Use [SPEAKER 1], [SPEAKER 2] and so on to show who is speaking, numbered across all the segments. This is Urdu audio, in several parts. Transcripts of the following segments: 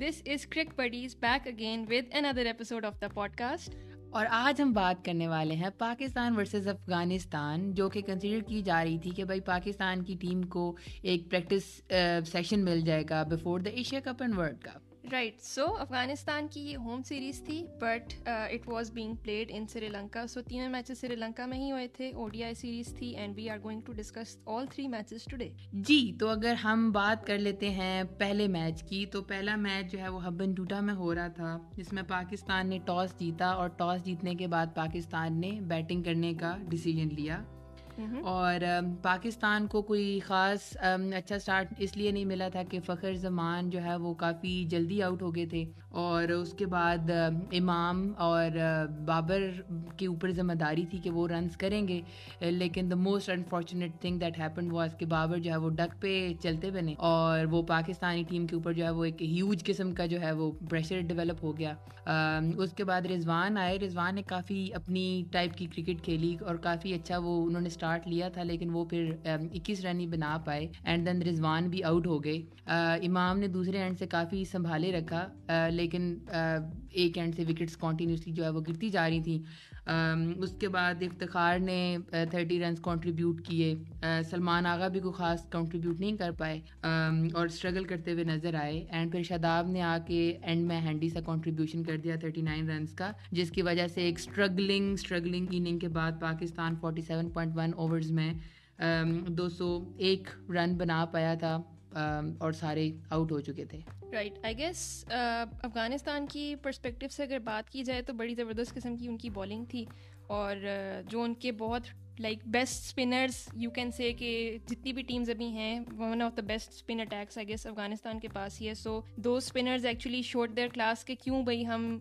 [SPEAKER 1] This is Crick Crick back again with another episode of the podcast
[SPEAKER 2] اور آج ہم بات کرنے والے ہیں پاکستان ورسز افغانستان، جو کہ کنسیڈر کی جا رہی تھی کہ بھائی پاکستان کی ٹیم کو ایک پریکٹس سیشن uh, مل جائے گا before the Asia cup and world cup
[SPEAKER 1] right so Afghanistan کی یہ ہوم سیریز تھی but it was being played in Sri Lanka so تینوں میچز سری لنکا میں ہی ہوئے تھے او ڈی آئی سیریز تھی and we are going to discuss all three matches today
[SPEAKER 2] جی تو اگر ہم بات کر لیتے ہیں پہلے میچ کی، تو پہلا میچ جو ہے وہ ہبن ٹوٹا میں ہو رہا تھا، جس میں پاکستان نے ٹاس جیتا اور ٹاس جیتنے کے بعد پاکستان نے بیٹنگ کرنے کا ڈیسیجن لیا۔ Mm-hmm. اور پاکستان کو کوئی خاص اچھا اسٹارٹ اس لیے نہیں ملا تھا کہ فخر زمان جو ہے وہ کافی جلدی آؤٹ ہو گئے تھے۔ اور اس کے بعد امام اور بابر کے اوپر ذمہ داری تھی کہ وہ رنس کریں گے۔ لیکن the most unfortunate thing that happen was کہ بابر جو ہے وہ ڈک پہ چلتے بنے اور وہ پاکستانی ٹیم کے اوپر جو ہے وہ ایک ہیوج قسم کا جو ہے وہ پریشر ڈیولپ ہو گیا۔ اس کے بعد رضوان آئے۔ رضوان نے کافی اپنی ٹائپ کی کرکٹ کھیلی اور کافی اچھا وہ انہوں نے اسٹارٹ لیا تھا، لیکن وہ پھر اکیس رن ہی بنا پائے اینڈ دین رضوان بھی آؤٹ ہو گئے۔ امام نے دوسرے اینڈ سے کافی سنبھالے رکھا لیکن ایک اینڈ سے وکٹس کنٹینیوسلی جو ہے وہ گرتی جا رہی تھیں۔ اس کے بعد افتخار نے تھرٹی رنس کنٹریبیوٹ کیے۔ سلمان آغا بھی کوئی خاص کنٹریبیوٹ نہیں کر پائے اور اسٹرگل کرتے ہوئے نظر آئے۔ اینڈ پھر شاداب نے آ کے اینڈ میں ہینڈی سا کنٹریبیوشن کر دیا تھرٹی نائن رنس کا، جس کی وجہ سے ایک اسٹرگلنگ اسٹرگلنگ اننگ کے بعد Pakistan forty seven point one overs میں دو سو ایک رن بنا پایا تھا۔ اور سارے آؤٹ ہو چکے تھے۔
[SPEAKER 1] رائٹ آئی گیس افغانستان کی پرسپیکٹیو سے اگر بات کی جائے تو بڑی زبردست قسم کی ان کی بالنگ تھی۔ اور جو ان کے بہت like best spinners you can say کہ جتنی بھی ٹیمز ابھی ہیں one of the best spin attacks I guess Afghanistan کے پاس ہی ہے۔ So do spinners actually shoot their class کے کیوں بھائی ہم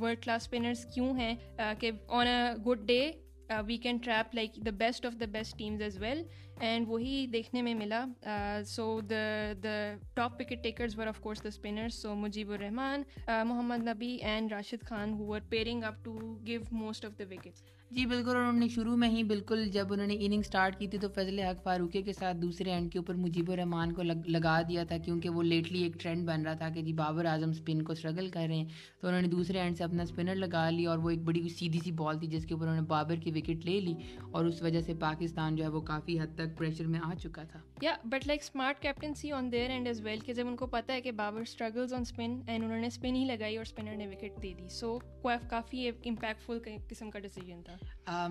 [SPEAKER 1] ورلڈ کلاس اسپنرس کیوں ہیں کہ on a good day we can trap like the best of the best teams as well and وہی دیکھنے میں ملا so the the top wicket takers were of course the spinners so Mujeeb Ur Rahman Mohammad Nabi and Rashid Khan who were pairing up to give most of the wickets
[SPEAKER 2] جی بالکل انہوں نے شروع میں ہی بالکل جب انہوں نے اننگ اسٹارٹ کی تھی تو فضل حق فاروقی کے ساتھ دوسرے اینڈ کے اوپر مجیب الرحمان کو لگا دیا تھا، کیونکہ وہ لیٹلی ایک ٹرینڈ بن رہا تھا کہ جی بابر اعظم اسپن کو اسٹرگل کر رہے ہیں۔ تو انہوں نے دوسرے اینڈ سے اپنا اسپنر لگا لی اور وہ ایک بڑی سیدھی سی بال تھی جس کے اوپر انہوں نے بابر کی وکٹ لے لی اور اس وجہ سے پاکستان جو ہے وہ کافی حد تک پریشر میں آ چکا تھا۔
[SPEAKER 1] یا but like smart captaincy on there and as well کہ جب ان کو پتا ہے کہ Babar struggles on spin and انہوں نے اسپن ہی لگائی اور اسپنر نے وکٹ دے دی۔ سو کافی امپیکٹ فل قسم کا ڈیسیجن
[SPEAKER 2] تھا۔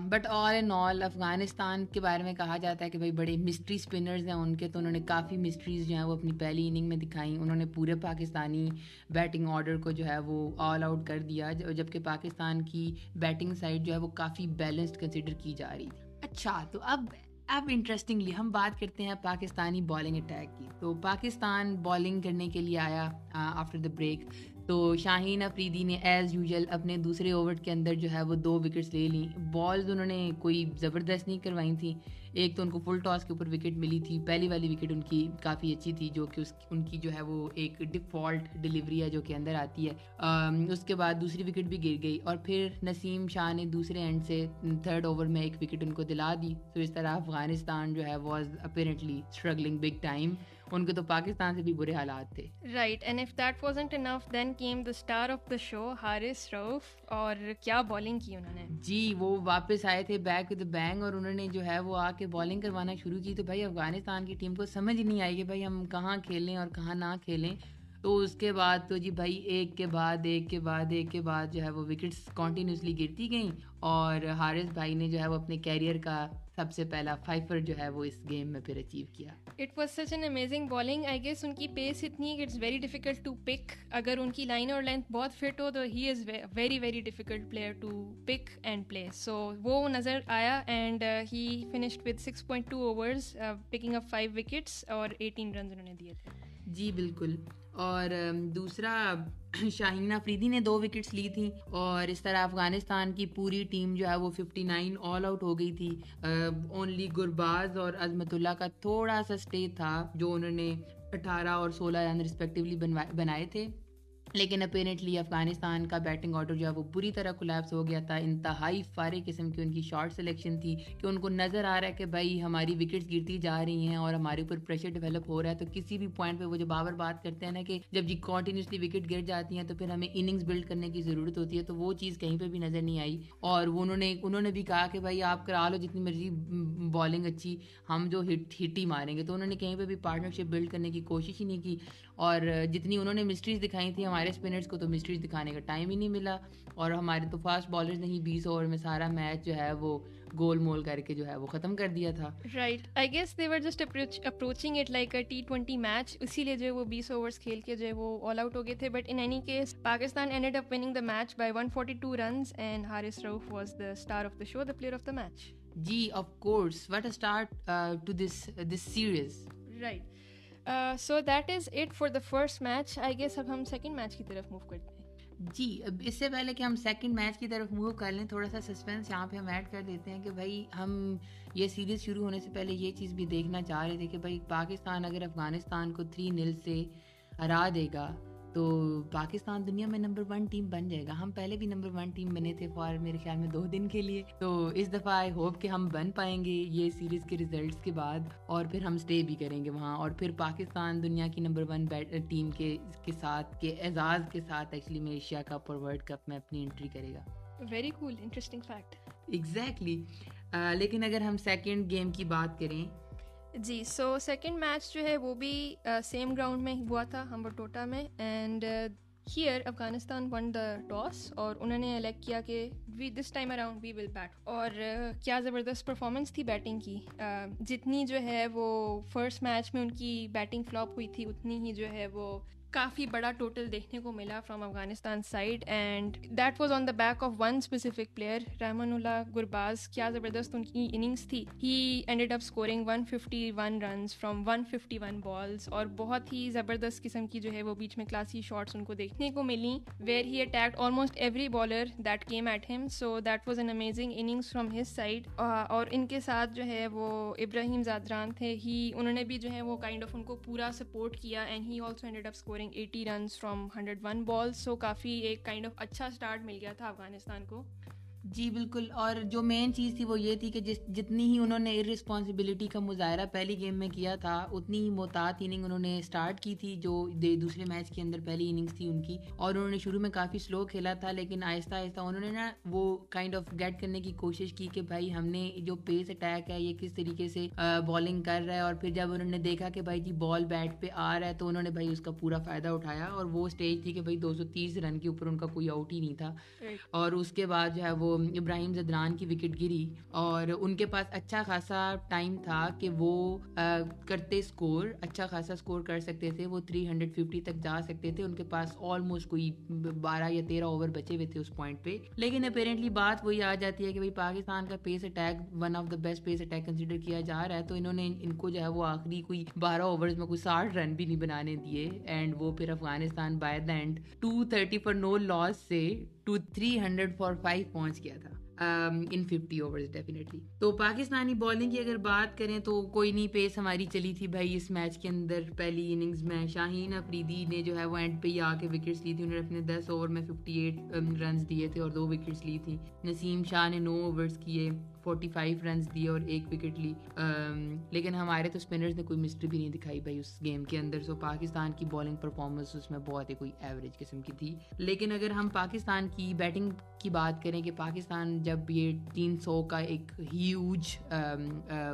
[SPEAKER 2] But all and all Afghanistan کے بارے میں کہا جاتا ہے کہ بھائی بڑے مسٹری اسپنرز ہیں ان کے، تو انہوں نے کافی مسٹریز جو ہیں وہ اپنی پہلی اننگ میں دکھائیں۔ انہوں نے پورے پاکستانی بیٹنگ آرڈر کو جو ہے وہ آل آؤٹ کر دیا جبکہ پاکستان کی بیٹنگ سائڈ جو ہے وہ کافی بیلنسڈ کنسیڈر کی جا رہی تھی۔ اچھا تو اب اب انٹرسٹنگلی ہم بات کرتے ہیں پاکستانی بالنگ اٹیک کی۔ تو پاکستان بالنگ کرنے کے لیے آیا آفٹر دا بریک تو شاہین افریدی نے ایز یوزل اپنے دوسرے اوور کے اندر جو ہے وہ دو وکٹس لے لیں۔ بالز انہوں نے کوئی زبردست نہیں کروائی تھیں۔ ایک تو ان کو فل ٹاس کے اوپر وکٹ ملی تھی۔ پہلی والی وکٹ ان کی کافی اچھی تھی، جو کہ اس ان کی جو ہے وہ ایک ڈیفالٹ ڈلیوری ہے جو کہ اندر آتی ہے۔ اس کے بعد دوسری وکٹ بھی گر گئی اور پھر نسیم شاہ نے دوسرے اینڈ سے تھرڈ اوور میں ایک وکٹ ان کو دلا دی۔ تو اس طرح افغانستان جو ہے was apparently struggling big time ان کے تو پاکستان سے بھی برے حالات تھے۔
[SPEAKER 1] Right and if that wasn't enough then came the star of the show Haris Rauf اور کیا بالنگ کی انہوں نے؟
[SPEAKER 2] جی وہ واپس آئے تھے بیک ود بینگ اور انہوں نے جو ہے وہ آ کے بالنگ کروانا شروع کی۔ تو بھائی افغانستان کی ٹیم کو سمجھ نہیں آئی کہ بھائی ہم کہاں کھیلیں اور کہاں نہ کھیلیں۔ تو اس کے بعد تو جی بھائی ایک کے بعد ایک کے بعد ایک کے بعد جو ہے وہ وکٹس کنٹینیوسلی گرتی گئیں اور حارث بھائی نے جو ہے وہ اپنے کیریئر کا سب سے پہلا فائفر جو ہے وہ اس گیم میں پھر اچیو کیا۔
[SPEAKER 1] It was such an amazing bowling I guess ان کی پیس اتنی it's very difficult to pick اگر ان کی لائن اور لینتھ بہت فٹ ہو تو he is very very difficult player to pick and play so وہ نظر آیا and he finished with six point two overs picking up five wickets اور ایٹین رنز انہوں نے دیے تھے۔
[SPEAKER 2] جی بالکل۔ اور دوسرا، شاہین افریدی نے دو وکٹس لی تھیں اور اس طرح افغانستان کی پوری ٹیم جو ہے وہ ففٹی نائن آل آؤٹ ہو گئی تھی۔ اونلی گرباز اور عظمت اللہ کا تھوڑا سا اسٹے تھا جو انہوں نے اٹھارہ اور سولہ یعنی رن رسپیکٹیولی بنائے تھے۔ لیکن اپیرنٹلی افغانستان کا بیٹنگ آرڈر جو ہے وہ بری طرح کولیپس ہو گیا تھا، انتہائی فارغ قسم کی ان کی شارٹ سلیکشن تھی کہ ان کو نظر آ رہا ہے کہ بھائی ہماری وکٹس گرتی جا رہی ہیں اور ہمارے اوپر پریشر ڈیولپ ہو رہا ہے۔ تو کسی بھی پوائنٹ پہ وہ جو بابر بات کرتے ہیں نا کہ جب جی کنٹینیوسلی وکٹ گر جاتی ہیں تو پھر ہمیں اننگس بلڈ کرنے کی ضرورت ہوتی ہے، تو وہ چیز کہیں پہ بھی نظر نہیں آئی۔ اور وہ انہوں نے انہوں نے بھی کہا کہ بھائی آپ کرا لو جتنی مرضی بالنگ اچھی، ہم جو ہٹ ہٹ ہی ماریں گے۔ تو انہوں نے کہیں پہ بھی پارٹنرشپ بلڈ کرنے کی کوشش ہی نہیں کی۔ اور جتنی انہوں نے مسٹریز دکھائی تھیں ہمارے اسپنرس کو تو مسٹریز دکھانے کا ٹائم ہی نہیں ملا اور ہمارے تو فاسٹ بالرز نے ہی بیس اوور میں سارا میچ جو ہے وہ گول مول کر کے جو ہے وہ ختم کر دیا تھا۔
[SPEAKER 1] Right I guess they were just approaching it like a T twenty match اسی لیے جو ہے وہ بیس اوورس کھیل کے جو ہے وہ آل آؤٹ ہو گئے تھے۔ But in any case Pakistan end up winning the match by one forty two runs and Haris Rauf was the star of the show the player of the match
[SPEAKER 2] G of course what start to this this series
[SPEAKER 1] right so that is it for the first match I guess اب ہم سیکنڈ میچ کی طرف موو کرتے ہیں
[SPEAKER 2] جی اب اس سے پہلے کہ ہم سیکنڈ میچ کی طرف موو کر لیں تھوڑا سا سسپینس یہاں پہ ہم ایڈ کر دیتے ہیں کہ بھائی ہم یہ سیریز شروع ہونے سے پہلے یہ چیز بھی دیکھنا چاہ رہے تھے کہ بھائی پاکستان اگر افغانستان کو تھری نل سے ہرا دے گا تو پاکستان دنیا میں نمبر ون ٹیم بن جائے گا۔ ہم پہلے بھی نمبر ون ٹیم بنے تھے فار میرے خیال میں دو دن کے لیے۔ تو اس دفعہ آئی ہوپ کہ ہم بن پائیں گے یہ سیریز کے ریزلٹس کے بعد اور پھر ہم اسٹے بھی کریں گے وہاں۔ اور پھر پاکستان دنیا کی نمبر ون ٹیم کے کے ساتھ کے اعزاز کے ساتھ ایکچولی میں ایشیا کپ اور ورلڈ کپ میں اپنی انٹری کرے گا۔
[SPEAKER 1] Very cool interesting fact
[SPEAKER 2] exactly لیکن اگر ہم سیکنڈ گیم کی بات کریں
[SPEAKER 1] جی سو سیکنڈ میچ جو ہے وہ بھی سیم گراؤنڈ میں ہوا تھا ہمبر ٹوٹا میں and here Afghanistan won the toss اور انہوں نے الیکٹ کیا کہ we this time around we will bat اور کیا زبردست پرفارمنس تھی بیٹنگ کی۔ جتنی جو ہے وہ فرسٹ میچ میں ان کی بیٹنگ فلاپ ہوئی تھی، اتنی ہی جو ہے وہ کافی بڑا ٹوٹل دیکھنے کو ملا from Afghanistan side and that was on the back of one specific player Rahmanullah Gurbaz کیا زبردست ان کی اننگس تھی. He ended up scoring one fifty one runs from one fifty one balls اور بہت ہی زبردست قسم کی جو ہے وہ بیچ میں کلاسی شاٹس ان کو دیکھنے کو ملی where he attacked almost every bowler that came at him so that was an amazing innings from his side اور ان کے ساتھ جو ہے وہ ابراہیم زادران تھے. ہی انہوں نے بھی جو ہے وہ کائنڈ kind آف of ان کو پورا سپورٹ کیا and he also ended up scoring scoring eighty runs from hundred one balls so کافی ایک کائنڈ آف اچھا اسٹارٹ مل گیا تھا افغانستان کو
[SPEAKER 2] جی بالکل اور جو مین چیز تھی وہ یہ تھی کہ جس جتنی ہی انہوں نے ارسپانسبلٹی کا مظاہرہ پہلی گیم میں کیا تھا اتنی ہی محتاط اننگ انہوں نے اسٹارٹ کی تھی جو دوسرے میچ کے اندر پہلی اننگس تھی ان کی اور انہوں نے شروع میں کافی سلو کھیلا تھا لیکن آہستہ آہستہ انہوں نے نا وہ کائنڈ آف گیٹ کرنے کی کوشش کی کہ بھائی ہم نے جو پیس اٹیک ہے یہ کس طریقے سے بالنگ کر رہا ہے اور پھر جب انہوں نے دیکھا کہ بھائی جی بال بیٹ پہ آ رہا ہے تو انہوں نے بھائی اس کا پورا فائدہ اٹھایا اور وہ اسٹیج تھی کہ بھائی دو سو تیس رن کے اوپر ان کا کوئی آؤٹ ہی نہیں تھا۔ اور اس کے بعد جو ہے وہ ابراہیم زدران کی وکٹ گری اور ان کے پاس اچھا خاصا ٹائم تھا کہ وہ کرتے اسکور اچھا خاصا اسکور کر سکتے تھے، وہ تھری ہنڈریڈ ففٹی تک جا سکتے تھے، ان کے پاس آلموسٹ کوئی بارہ یا تیرہ اوور بچے ہوئے تھے اس پوائنٹ پہ۔ لیکن اپیرنٹلی بات وہی آ جاتی ہے کہ بھائی پاکستان کا pace attack one of the best pace attack consider کیا جا رہا ہے، تو انہوں نے ان کو جو ہے وہ آخری کوئی بارہ اوورز میں کوئی ساٹھ رن بھی نہیں بنانے دیے۔ اینڈ وہ پھر Afghanistan by the end two thirty four no loss سے two three hundred four five پہنچ گیا تھا۔ ان ففٹی اوورز ڈیفینیٹلی تو پاکستانی بالنگ کی اگر بات کریں تو کوئی نہیں پیس ہماری چلی تھی بھائی اس میچ کے اندر. پہلی اننگز میں شاہین افریدی نے جو ہے وہ اینڈ پہ ہی آ کے وکٹس لی تھی. انہوں نے اپنے دس اوور میں ففٹی ایٹ رنس دیے تھے اور دو وکٹس لی تھی. نسیم شاہ نے نو اوورس کیے فورٹی فائیو رنس دیے اور ایک وکٹ لی. Um, لیکن ہمارے تو اسپنرز نے کوئی مسٹری بھی نہیں دکھائی بھائی اس گیم کے اندر. سو پاکستان کی بالنگ پرفارمنس اس میں بہت ہی کوئی ایوریج قسم کی تھی. لیکن اگر ہم پاکستان کی بیٹنگ کی بات کریں کہ پاکستان جب یہ تین سو کا ایک ہیوج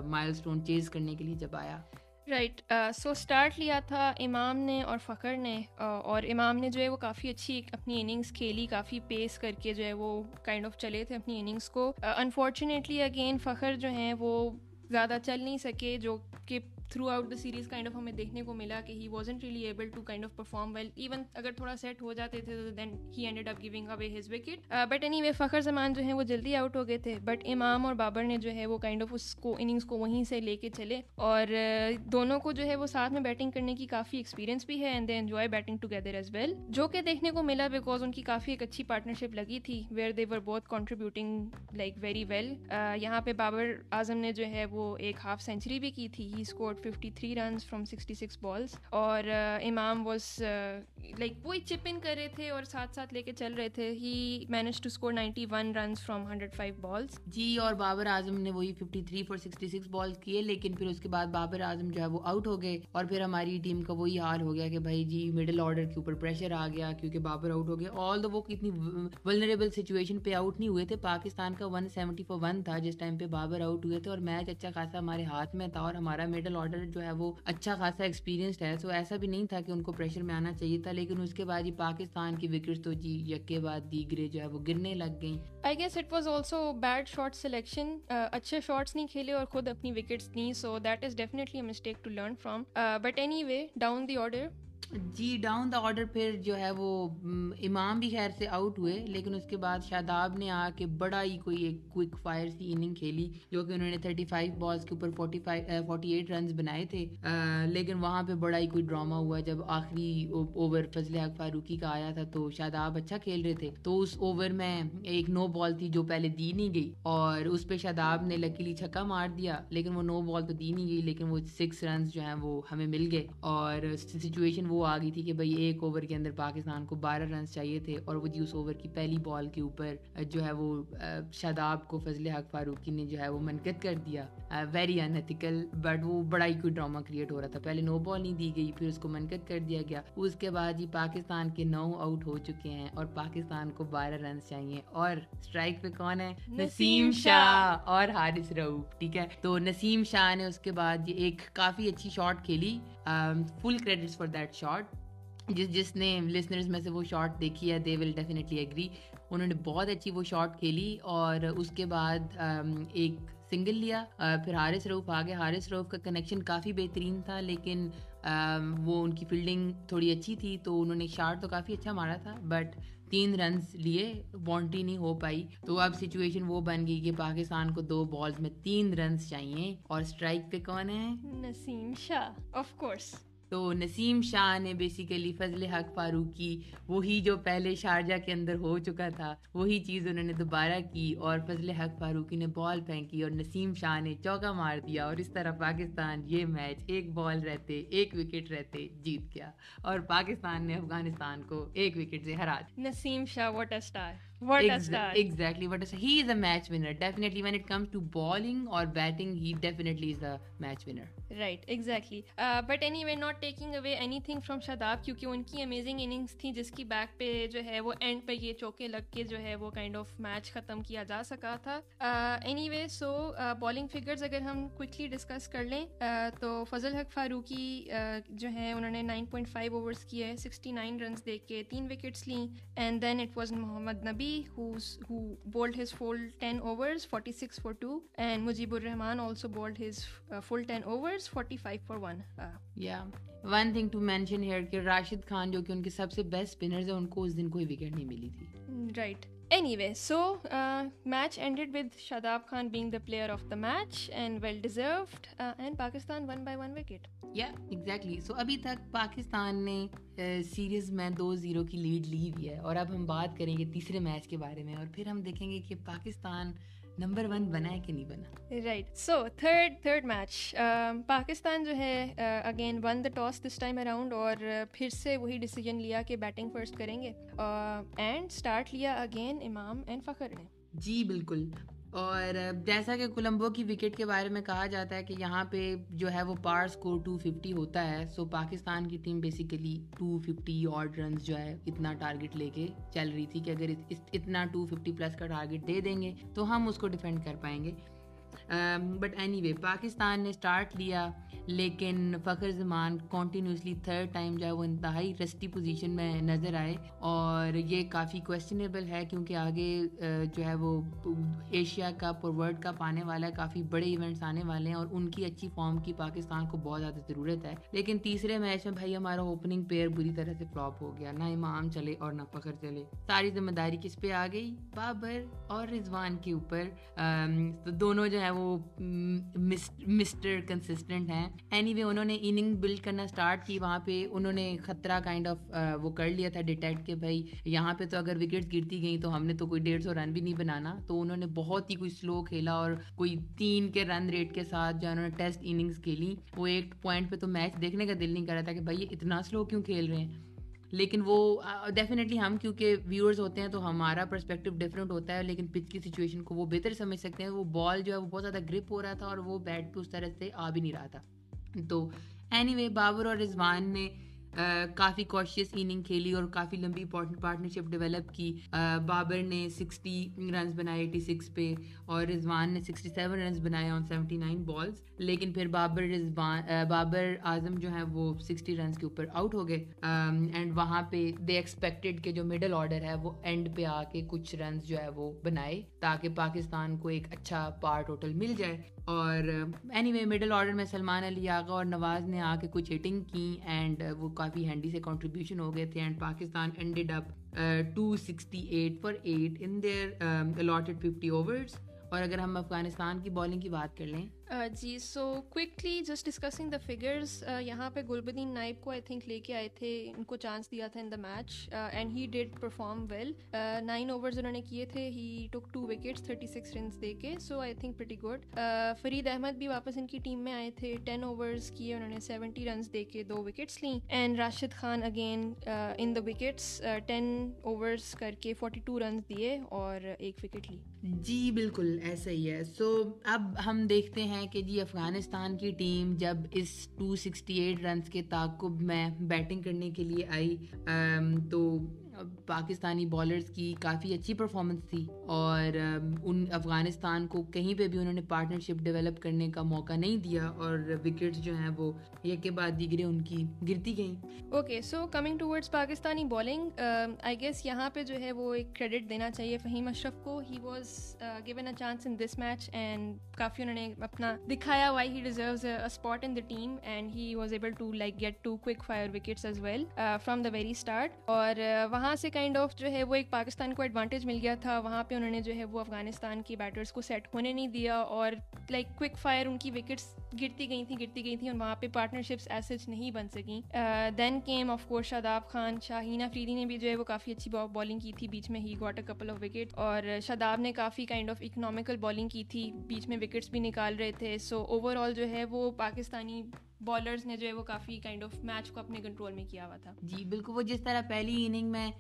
[SPEAKER 2] مائل اسٹون چیز کرنے کے لیے جب آیا۔
[SPEAKER 1] رائٹ سو اسٹارٹ لیا تھا امام نے اور فخر نے uh, اور امام نے جو ہے وہ کافی اچھی اپنی اننگس کھیلی، کافی پیس کر کے جو ہے وہ کائنڈ آف چلے تھے اپنی اننگس کو۔ uh, انفارچونیٹلی اگین فخر جو ہیں وہ زیادہ چل نہیں سکے، جو کہ throughout the series kind of ہمیں دیکھنے کو ملا کہ he wasn't really able to kind of perform well even اگر تھوڑا سیٹ ہو جاتے تھے تو then he ended up giving away his wicket but anyway Fakhar Zaman جو ہیں وہ جلدی آؤٹ ہو گئے تھے. بٹ امام اور بابر نے جو ہے وہ کائنڈ آف اس کو اننگس کو وہیں سے لے کے چلے اور uh, دونوں کو جو ہے وہ ساتھ میں بیٹنگ کرنے کی کافی ایکسپیرینس بھی ہے and they enjoy batting together as well جو کہ دیکھنے کو ملا بیکاز ان کی کافی ایک اچھی پارٹنرشپ لگی تھی ویئر دے ور بہت کانٹریبیوٹنگ لائک ویری ویل یہاں پہ بابر اعظم نے جو ہے وہ ایک ہاف سینچری بھی کی تھی. He score about fifty three runs from sixty six balls اور uh, Imam was like uh, وہی چپ ان کر رہے تھے اور ساتھ ساتھ لے کے چل رہے تھے. He manage to score ninety one runs from hundred five balls
[SPEAKER 2] جی اور بابر اعظم نے وہی fifty three for sixty six ball کیے، لیکن پھر اس کے بعد بابر اعظم جو ہے وہ آؤٹ ہو گئے. اور پھر ہماری ٹیم کا وہی حال ہو گیا کہ بھائی جی مڈل آرڈر کے اوپر پریشر آ گیا کیونکہ بابر آؤٹ ہو گیا آل دا وہ اتنی ولنریبل سچویشن پہ آؤٹ نہیں ہوئے تھے. پاکستان کا ون سیونٹی فور ون تھا، جس ٹائم پہ بابر آؤٹ ہوئے تھے اور میچ اچھا خاصا ہمارے ہاتھ میں تھا اور ہمارا مڈل آرڈر جو ہے وہ اچھا خاصا ایکسپیرینسڈ ہے. سو ایسا بھی نہیں تھا کہ ان کو پریشر میں آنا چاہیے تھا، لیکن اس کے بعد یہ پاکستان کی وکٹس تو جی یکے بعد دیگرے جو ہے وہ گرنے لگ گئیں۔
[SPEAKER 1] I guess it was also bad shot selection اچھے شارٹس نہیں کھیلے اور خود اپنی وکٹس نہیں so that is definitely mistake to learn from but anyway down the order
[SPEAKER 2] G down the order پھر جو ہے وہ امام بھی خیر سے آؤٹ ہوئے، لیکن اس کے بعد شاداب نے آ کے بڑا ہی کوئی ایک کوئک فائر سی اننگ کھیلی، جو کہ انہوں نے تھرٹی فائیو بالس کے اوپر forty five forty eight runs بنائے تھے۔ لیکن وہاں پہ بڑا ہی کوئی ڈرامہ ہوا۔ جب آخری اوور فضل حق فاروقی کا آیا تھا تو شاداب اچھا کھیل رہے تھے۔ تو اس اوور میں ایک نو بال تھی جو پہلے دی نہیں گئی، اور اس پہ شاداب نے لکیلی چھکا مار دیا، لیکن وہ نو بال تو دی نہیں گئی، لیکن وہ سکس رنز جو ہیں وہ ہمیں مل گئے۔ اور سچویشن وہ آ گئی تھی کہ بھائی ایک اوور کے اندر پاکستان کو بارہ رنس چاہیے تھے اور وہ جی اس اوور کی پہلی بال کے اوپر جو ہے وہ شاداب کو فضل حق فاروقی نے جو ہے وہ منقط کر دیا۔ ویری انتھیکل بٹ وہ بڑا ہی کوئی ڈرامہ کریٹ ہو رہا تھا۔ پہلے نو بال نہیں دی گئی پھر اس کو منقط کر دیا گیا۔ اس کے بعد جی پاکستان کے نو آؤٹ ہو چکے ہیں اور پاکستان کو بارہ رنس چاہیے۔ اور اسٹرائک پہ کون ہے؟ نسیم شاہ۔ اور حارث روف ٹھیک ہے؟ تو نسیم شاہ نے اس کے بعد یہ ایک کافی اچھی شاٹ کھیلی۔ Full credits for that shot جس جس نے لسنرز میں سے وہ شاٹ دیکھی ہے دے ول ڈیفینیٹلی ایگری انہوں نے بہت اچھی وہ شاٹ کھیلی اور اس کے بعد um, ایک سنگل لیا. Uh, پھر حارث روف آگے حارث روف کا کنیکشن کافی بہترین تھا، لیکن um, وہ ان کی فیلڈنگ تھوڑی اچھی تھی، تو انہوں نے شاٹ تو کافی اچھا مارا تھا بٹ تین رنس لیے باؤنڈری نہیں ہو پائی۔ تو اب سچویشن وہ بن گئی کہ پاکستان کو دو بالز میں تین رنس چاہیے۔ اور اسٹرائک پہ کون ہے؟
[SPEAKER 1] نسیم شاہ آف کورس
[SPEAKER 2] تو نسیم شاہ نے بیسیکلی فضل حق فاروقی، وہی جو پہلے شارجہ کے اندر ہو چکا تھا، وہی چیز انہوں نے دوبارہ کی اور فضل حق فاروقی نے بال پھینکی اور نسیم شاہ نے چوکا مار دیا اور اس طرح پاکستان یہ میچ ایک بال رہتے، ایک وکٹ رہتے، جیت گیا اور پاکستان نے افغانستان کو ایک وکٹ سے ہرا
[SPEAKER 1] دیا۔ نسیم شاہ واٹ اسٹار
[SPEAKER 2] exactly what is he is a match winner. Definitely when it comes to bowling or batting he definitely is a match winner.
[SPEAKER 1] Right exactly. Uh, but anyway not taking away anything from Shadab کیونکہ ان کی امیزنگ اننگس تھیں جس کی بیک پہ جو ہے وہ اینڈ پہ یہ چوکے لگ کے جو ہے وہ کائنڈ آف میچ ختم کیا جا سکا تھا anyway so bowling figures اگر ہم کوئکلی ڈسکس کر لیں تو فضل حق فاروقی جو ہے انہوں نے نائن پوائنٹ فائیو اوورس کیے سکسٹی نائن رنس دے کے تین وکٹس لیں and then it was Mohammad Nabi who's who bowled his full 10 overs 46 for 2 and Mujibur Rahman also bowled his uh, full 10 overs 45 for 1 uh,
[SPEAKER 2] yeah. One thing to mention here کہ راشد خان جو کہ ان کے سب سے بیسٹ اسپنرز ہیں ان کو اس دن کوئی وکٹ نہیں ملی تھی
[SPEAKER 1] right anyway so match ended with Shadab Khan being the player of the match and well deserved and Pakistan won by one wicket
[SPEAKER 2] یا ایگزیکٹلی سو ابھی تک پاکستان نے سیریز میں دو زیرو کی لیڈ لی ہوئی ہے اور اب ہم بات کریں گے تیسرے میچ کے بارے میں اور پھر ہم دیکھیں گے کہ پاکستان نمبر ون بنا ہے کہ نہیں بنا
[SPEAKER 1] right so third third match Pakistan جو ہے again won the toss this time around اور پھر سے وہی ڈیسیجن لیا کہ بیٹنگ فرسٹ کریں گے اینڈ اسٹارٹ لیا اگین امام اینڈ فخر نے
[SPEAKER 2] جی بالکل اور جیسا کہ کولمبو کی وکٹ کے بارے میں کہا جاتا ہے کہ یہاں پہ جو ہے وہ پار اسکور ٹو ففٹی ہوتا ہے سو پاکستان کی team basically two fifty odd runs جو ہے اتنا ٹارگیٹ لے کے چل رہی تھی کہ اگر اتنا ٹو ففٹی پلس کا ٹارگیٹ دے دیں گے تو ہم اس کو ڈیفینڈ کر پائیں گے۔ بٹ اینی وے پاکستان نے اسٹارٹ لیا، لیکن Fakhar Zaman continuously third time جو ہے وہ انتہائی رسٹی پوزیشن میں نظر آئے۔ اور یہ کافی کویشچنیبل ہے، کیونکہ آگے جو ہے وہ ایشیا کپ اور ورلڈ کپ آنے والا ہے، کافی بڑے ایونٹس آنے والے ہیں اور ان کی اچھی فارم کی پاکستان کو بہت زیادہ ضرورت ہے۔ لیکن تیسرے میچ میں بھائی، ہمارا اوپننگ پیئر بری طرح سے فلاپ ہو گیا، نہ امام چلے اور نہ فخر چلے۔ ساری ذمہ داری کس پہ آ گئی؟ بابر اور رضوان کے اوپر۔ دونوں جو ہے وہ مسٹر کنسسٹنٹ ہیں. اینی وے انہوں نے اننگ بلڈ کرنا اسٹارٹ کی. وہاں پہ انہوں نے خطرہ کائنڈ آف وہ کر لیا تھا ڈیٹیکٹ کہ بھائی یہاں پہ تو اگر وکٹس گرتی گئیں تو ہم نے تو کوئی ڈیڑھ سو رن بھی نہیں بنانا. تو انہوں نے بہت ہی کوئی سلو کھیلا اور کوئی تین کے رن ریٹ کے ساتھ جو انہوں نے ٹیسٹ اننگس کھیلی، وہ ایک پوائنٹ پہ تو میچ دیکھنے کا دل نہیں کر رہا تھا کہ بھائی یہ اتنا سلو کیوں کھیل رہے ہیں؟ لیکن وہ ڈیفینیٹلی ہم کیونکہ ویورز ہوتے ہیں تو ہمارا پرسپیکٹیو ڈفرینٹ ہوتا ہے، لیکن پچ کی سچویشن کو وہ بہتر سمجھ سکتے ہیں۔ وہ بال جو ہے وہ بہت زیادہ گرپ ہو رہا تھا اور وہ بیٹ پہ اس طرح سے آ بھی نہیں رہا تھا۔ تو اینی وے بابر اور رضوان نے کافی کوشیس اننگ کھیلی اور کافی لمبی پارٹنرشپ ڈیولپ کی۔ بابر نے سکسٹی رنز بنائے ایٹی سکس پہ اور رضوان نے سکسٹی سیون رنز بنائے آن سیونٹی نائن بالس لیکن پھر بابر رضوان بابر اعظم جو ہے وہ سکسٹی رنز کے اوپر آؤٹ ہو گئے۔ اینڈ وہاں پہ دے ایکسپیکٹیڈ کہ جو مڈل آرڈر ہے وہ اینڈ پہ آ کے کچھ رنز جو ہے وہ بنائے تاکہ پاکستان کو ایک اچھا پار ٹوٹل مل جائے۔ اور اینی وے مڈل آرڈر میں سلمان علی آغا اور نواز نے آ کے کچھ ہٹنگ کی اینڈ uh, وہ کافی ہینڈی سے کنٹریبیوشن ہو گئے تھے and Pakistan ended up two sixty eight for eight in their allotted fifty overs اور اگر ہم افغانستان کی بالنگ کی بات کر لیں
[SPEAKER 1] جی so quickly just discussing the figures یہاں پہ گلبدین نائب کو آئی تھنک لے کے آئے تھے، ان کو چانس دیا تھا in the match and he did perform well nine overs انہوں نے کیے تھے he took two wickets thirty six runs دے کے so I think pretty good Farid Ahmad بھی واپس ان کی ٹیم میں آئے تھے ٹین اوورس کیے انہوں نے سیونٹی رنس دے کے دو وکٹس لیں and Rashid Khan again in the wickets ten overs کر کے فورٹی ٹو رنس دیے اور ایک وکٹ لی۔
[SPEAKER 2] جی بالکل ایسا ہی ہے۔ سو اب ہم دیکھتے ہیں ہیں کہ جی افغانستان کی ٹیم جب اس ٹو سکسٹی ایٹ رنس کے تعاقب میں بیٹنگ کرنے کے لیے آئی تو پاکستانی بالرز کی کافی اچھی پرفارمنس تھی اور ان افغانستان کو کہیں پہ بھی انہوں نے پارٹنرشپ ڈیولپ کرنے کا موقع نہیں دیا اور وکٹس جو ہیں وہ ایک کے بعد دیگرے ان کی گرتی گئیں۔
[SPEAKER 1] Okay so coming towards Pakistani bowling I guess یہاں پہ جو ہے وہ ایک کریڈٹ دینا چاہیے فہیم اشرف کو۔ He was given a chance in this match and کافی انہوں نے اپنا دکھایا why he deserves a spot in the team and he was able to like get two quick fire wickets as well from the very start اور وہاں وہاں سے کائنڈ آف جو ہے وہ ایک پاکستان کو ایڈوانٹیج مل گیا تھا۔ وہاں پہ انہوں نے جو ہے وہ افغانستان کی بیٹرس کو سیٹ ہونے نہیں دیا اور لائک کوئک فائر ان کی وکٹس گرتی گئی تھیں، گرتی گئی تھیں اور وہاں پہ پارٹنرشپس ایسج نہیں بن سکیں۔ Then came of course Shadab Khan, Shaheen Afridi نے بھی جو ہے وہ کافی اچھی بالنگ کی تھی۔ بیچ میں he got a couple of wicket اور شاداب نے کافی کائنڈ آف اکنامیکل بالنگ کی تھی۔ بیچ میں وکٹس بھی نکال رہے تھے۔ سو اوور آل جو ہے وہ پاکستانی بالرز نے جو ہے وہ کافی کائنڈ آف میچ کو اپنے کنٹرول میں کیا ہوا تھا۔
[SPEAKER 2] جی بالکل، وہ جس طرح پہلی اننگ میں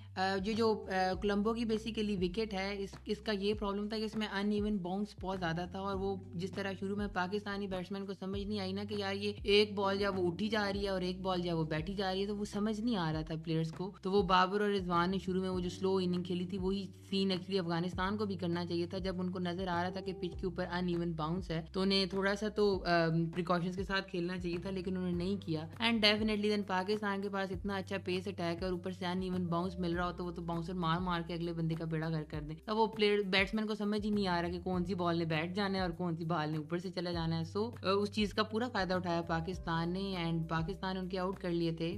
[SPEAKER 2] جو جو کولمبو کی بیسیکلی وکٹ ہے، اس اس کا یہ پرابلم تھا کہ اس میں ان ایون باؤنس بہت زیادہ تھا اور وہ جس طرح شروع میں پاکستانی بیٹسمین کو سمجھ نہیں آئی نا کہ یار یہ ایک بال جب وہ اٹھی جا رہی ہے اور ایک بال جب وہ بیٹھی جا رہی ہے، تو وہ سمجھ نہیں آ رہا تھا پلیئرس کو۔ تو وہ بابر اور رضوان نے شروع میں وہ جو سلو اننگ کھیلی تھی، وہی سین ایکچولی افغانستان کو بھی کرنا چاہیے تھا۔ جب ان کو نظر آ رہا تھا کہ پچ کے اوپر ان ایون باؤنس ہے، تو انہیں تھوڑا سا تو پریکاشنس کے ساتھ کھیلنا چاہیے تھا۔ تھا لیکن انہوں نے نہیں کیا۔ اینڈ ڈیفینیٹلی دین پاکستان کے پاس اتنا اچھا پیس اٹیک ہے اور اوپر سے ان ایون باؤنس مل رہا ہو تو وہ تو باؤنسر مار مار کے اگلے بندے کا بیڑا گھر کر دیں۔ اب وہ پلیئر بیٹسمین کو سمجھ ہی نہیں آ رہا کہ کون سی بال نے بیٹھ جانا ہے اور کون سی بال نے اوپر سے چلا جانا ہے۔ سو so, uh, اس چیز کا پورا فائدہ اٹھایا پاکستان نے اینڈ پاکستان نے ان کے آؤٹ کر لیے تھے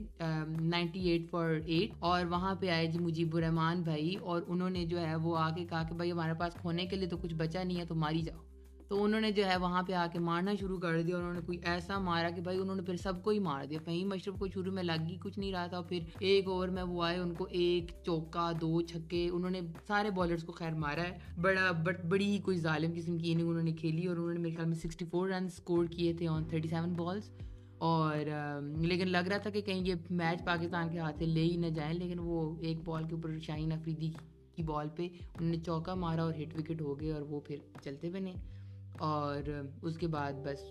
[SPEAKER 2] نائنٹی ایٹ فار ایٹ اور وہاں پہ آئے جی مجیب الرحمان بھائی اور انہوں نے جو ہے وہ آ کے کہا کہ بھائی ہمارے پاس کھونے کے لیے تو کچھ بچا نہیں ہے تو ماری جاؤ۔ تو انہوں نے جو ہے وہاں پہ آ کے مارنا شروع کر دیا انہوں نے کوئی ایسا مارا کہ بھائی انہوں نے پھر سب کو ہی مار دیا۔ فہیم اشرف کو شروع میں لگ ہی کچھ نہیں رہا تھا پھر ایک اوور میں وہ آئے، ان کو ایک چوکا، دو چھکے، انہوں نے سارے بالرس کو خیر مارا ہے۔ بڑا بٹ بڑی کوئی ظالم قسم کی اننگ انہوں نے کھیلی اور انہوں نے میرے خیال میں سکسٹی فور رن اسکور کیے تھے آن تھرٹی سیون بالس اور لیکن لگ رہا تھا کہ کہیں یہ میچ پاکستان کے ہاتھ سے لے ہی نہ جائیں، لیکن وہ ایک بال کے اوپر شاہین افریدی کی بال پہ انہوں نے چوکا مارا اور ہٹ وکٹ ہو گئے اور وہ پھر چلتے بنے۔ اور اس کے بعد بس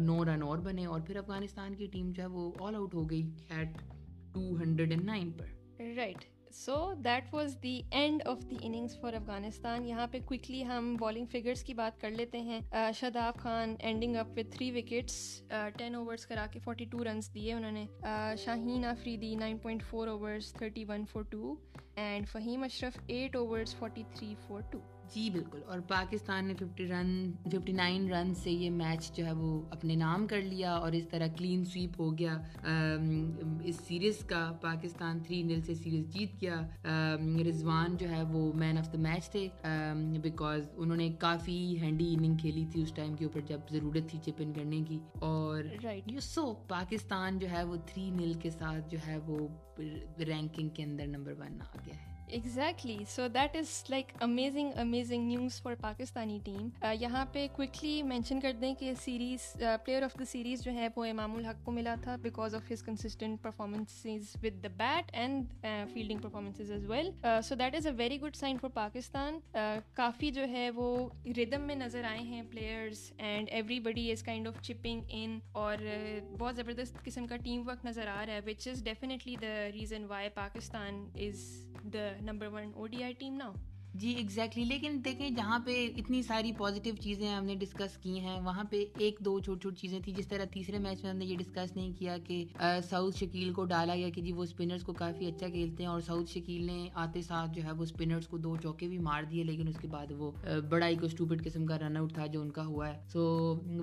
[SPEAKER 2] نو رن اور بنے اور پھر افغانستان کی ٹیم جو ہے وہ آل آؤٹ ہو گئی at two hundred and nine per.
[SPEAKER 1] Right so that was the end of the innings for Afghanistan یہاں پہ کوئکلی ہم بالنگ فگرس کی بات کر لیتے ہیں Shadab Khan ending up with three wickets ten overs کرا کے فورٹی ٹو رنس دیے انہوں نے Shaheen Afridi nine point four overs thirty one for two and Faheem Ashraf eight overs forty three for two
[SPEAKER 2] جی بالکل اور پاکستان نے fifty run fifty nine run سے یہ میچ جو ہے وہ اپنے نام کر لیا اور اس طرح کلین سویپ ہو گیا۔ اس سیریز کا پاکستان تھری نل سے سیریز جیت گیا۔ رضوان جو ہے وہ مین آف دا میچ تھے۔ بیکاز انہوں نے کافی ہینڈی اننگ کھیلی تھی اس ٹائم کے اوپر جب ضرورت تھی چپن کرنے کی۔ اور سو پاکستان جو ہے وہ تھری نل کے ساتھ جو ہے وہ رینکنگ کے اندر نمبر ون آ گیا ہے۔
[SPEAKER 1] Exactly so that is like amazing amazing news for Pakistani team یہاں پہ کوئکلی مینشن کر دیں کہ series player of the series جو ہے وہ امام الحق کو ملا تھا because of his consistent performances with the bat and fielding performances as well so that is a very good sign for Pakistan کافی جو ہے وہ ردم میں نظر آئے ہیں players and everybody is kind of chipping in اور بہت زبردست قسم کا ٹیم ورک نظر آ رہا ہے which is definitely the reason why Pakistan is the number one O D I team نا
[SPEAKER 2] جی ایگزیکٹلی لیکن دیکھیں، جہاں پہ اتنی ساری پازیٹیو چیزیں ہم نے ڈسکس کی ہیں، وہاں پہ ایک دو چھوٹی چھوٹی چیزیں تھیں، جس طرح تیسرے میچ میں ہم نے یہ ڈسکس نہیں کیا کہ سعود شکیل کو ڈالا گیا کہ جی وہ اسپنرس کو کافی اچھا کھیلتے ہیں اور سعود شکیل نے آتے ساتھ جو ہے، وہ اسپنرس کو دو چوکے بھی مار دیے، لیکن اس کے بعد وہ بڑا ہی اسٹوپڈ قسم کا رن آؤٹ تھا جو ان کا ہوا ہے. سو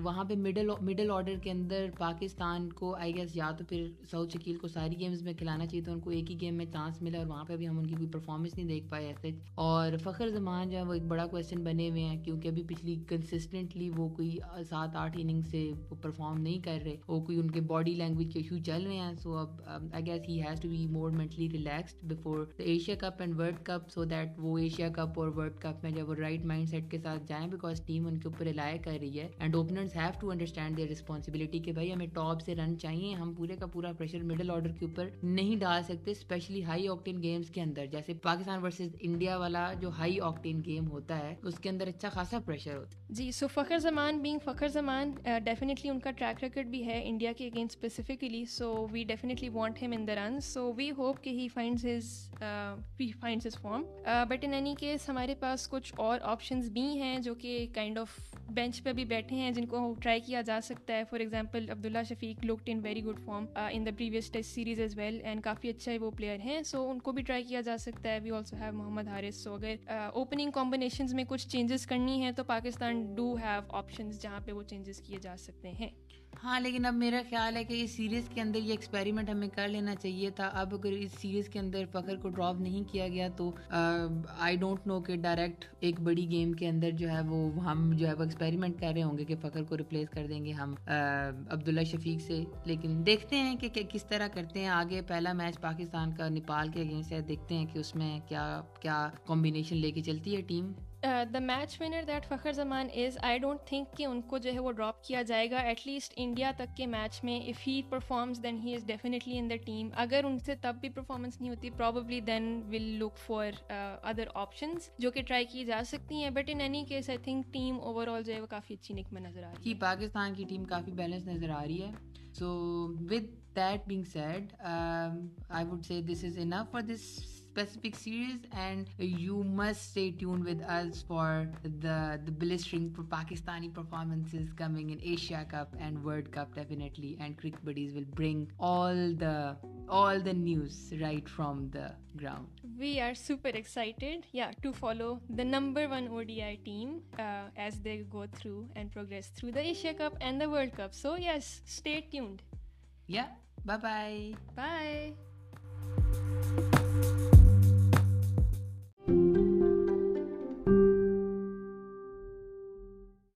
[SPEAKER 2] وہاں پہ مڈل مڈل آرڈر کے اندر پاکستان کو آئی گیس یا تو پھر سعود شکیل کو ساری گیمز میں کھلانا چاہیے تو ان کو ایک ہی گیم میں چانس ملا اور وہاں پہ بھی ہم ان کی کوئی پرفارمنس نہیں دیکھ پائے ایسے اور فخر زمان جو ہے وہ ایک بڑا کویشچن بنے ہوئے ہیں کیونکہ ابھی پچھلی کنسسٹنٹلی وہ کوئی سات آٹھ اننگ سے وہ پرفارم نہیں کر رہے، وہ کوئی ان کے باڈی لینگویج کے ایشو چل رہے ہیں۔ سو اب I guess he has to be more mentally relaxed before the Asia cup and world cup so that وہ ایشیا کپ اور ورلڈ کپ میں جب وہ رائٹ مائنڈ سیٹ کے ساتھ جائیں بیکاز ٹیم ان کے اوپر ریلائی کر رہی ہے۔ And openers have to understand their responsibility کہ بھائی ہمیں ٹاپ سے رن چاہیے، ہم پورے کا پورا پریشر مڈل آرڈر کے اوپر نہیں ڈال سکتے اسپیشلی ہائی آکٹین گیمس کے اندر۔ جیسے پاکستان ورسز انڈیا والا جو جو ہائی آکٹین گیم ہوتا ہے، اس کے اندر اچھا خاصا پریشر ہوتا
[SPEAKER 1] ہے۔ جی سو فخر زمان بینگ فخر زمان uh, ڈیفینیٹلی ان کا ٹریک ریکارڈ بھی ہے انڈیا کے against specifically so we definitely want him in the run so we hope کہ he finds his we finds his form but in any case ہمارے پاس کچھ اور آپشنز بھی ہیں جو کہ کائنڈ آف بینچ پہ بھی بیٹھے ہیں، جن کو ٹرائی کیا جا سکتا ہے۔ For example Abdullah Shafique looked in very good form in the previous test series as well and کافی اچھا وہ پلیئر ہیں۔ سو ان کو بھی ٹرائی کیا جا سکتا ہے۔ We also have Mohammad Haris so اگر اوپننگ کمبینیشنز میں کچھ چینجز کرنی ہے تو پاکستان ڈو ہیو آپشنز جہاں پہ وہ چینجز کیے جا سکتے ہیں۔
[SPEAKER 2] ہاں لیکن اب میرا خیال ہے کہ اس سیریز کے اندر یہ ایکسپیریمنٹ ہمیں کر لینا چاہیے تھا۔ اب اگر اس سیریز کے اندر فخر کو ڈراپ نہیں کیا گیا تو آئی ڈونٹ نو کہ ڈائریکٹ ایک بڑی گیم کے اندر جو ہے وہ ہم جو ہے وہ ایکسپیریمنٹ کر رہے ہوں گے کہ فخر کو ریپلیس کر دیں گے ہم عبداللہ شفیق سے۔ لیکن دیکھتے ہیں کہ کس طرح کرتے ہیں۔ آگے پہلا میچ پاکستان کا، نیپال کے اگینسٹ ہے۔ دیکھتے ہیں کہ اس میں کیا کیا کمبینیشن لے کے چلتی ہے team
[SPEAKER 1] the match winner that Fakhar Zaman is I don't think کہ ان کو جو ہے وہ ڈراپ کیا جائے گا. ایٹ لیسٹ انڈیا تک کے میچ میں if he performs then he is definitely in the team اگر ان سے تب بھی پرفارمنس نہیں ہوتی probably then will look for other options جو کہ ٹرائی کی جا سکتی ہیں. But in any case I think team overall جو ہے وہ کافی اچھی نک میں نظر آ رہی
[SPEAKER 2] ہے. پاکستان کی ٹیم کافی بیلنس نظر آ رہی ہے. So with that being said I would say this is enough for this specific series and you must stay tuned with us for the the blistering for Pakistani performances coming in Asia Cup and World Cup definitely and Cricket Buddies will bring all the all the news right from the ground.
[SPEAKER 1] We are super excited, yeah, to follow the number one ODI team uh, as they go through and progress through the Asia Cup and the World Cup. So yes, stay tuned.
[SPEAKER 2] Yeah, bye-bye.
[SPEAKER 1] Bye.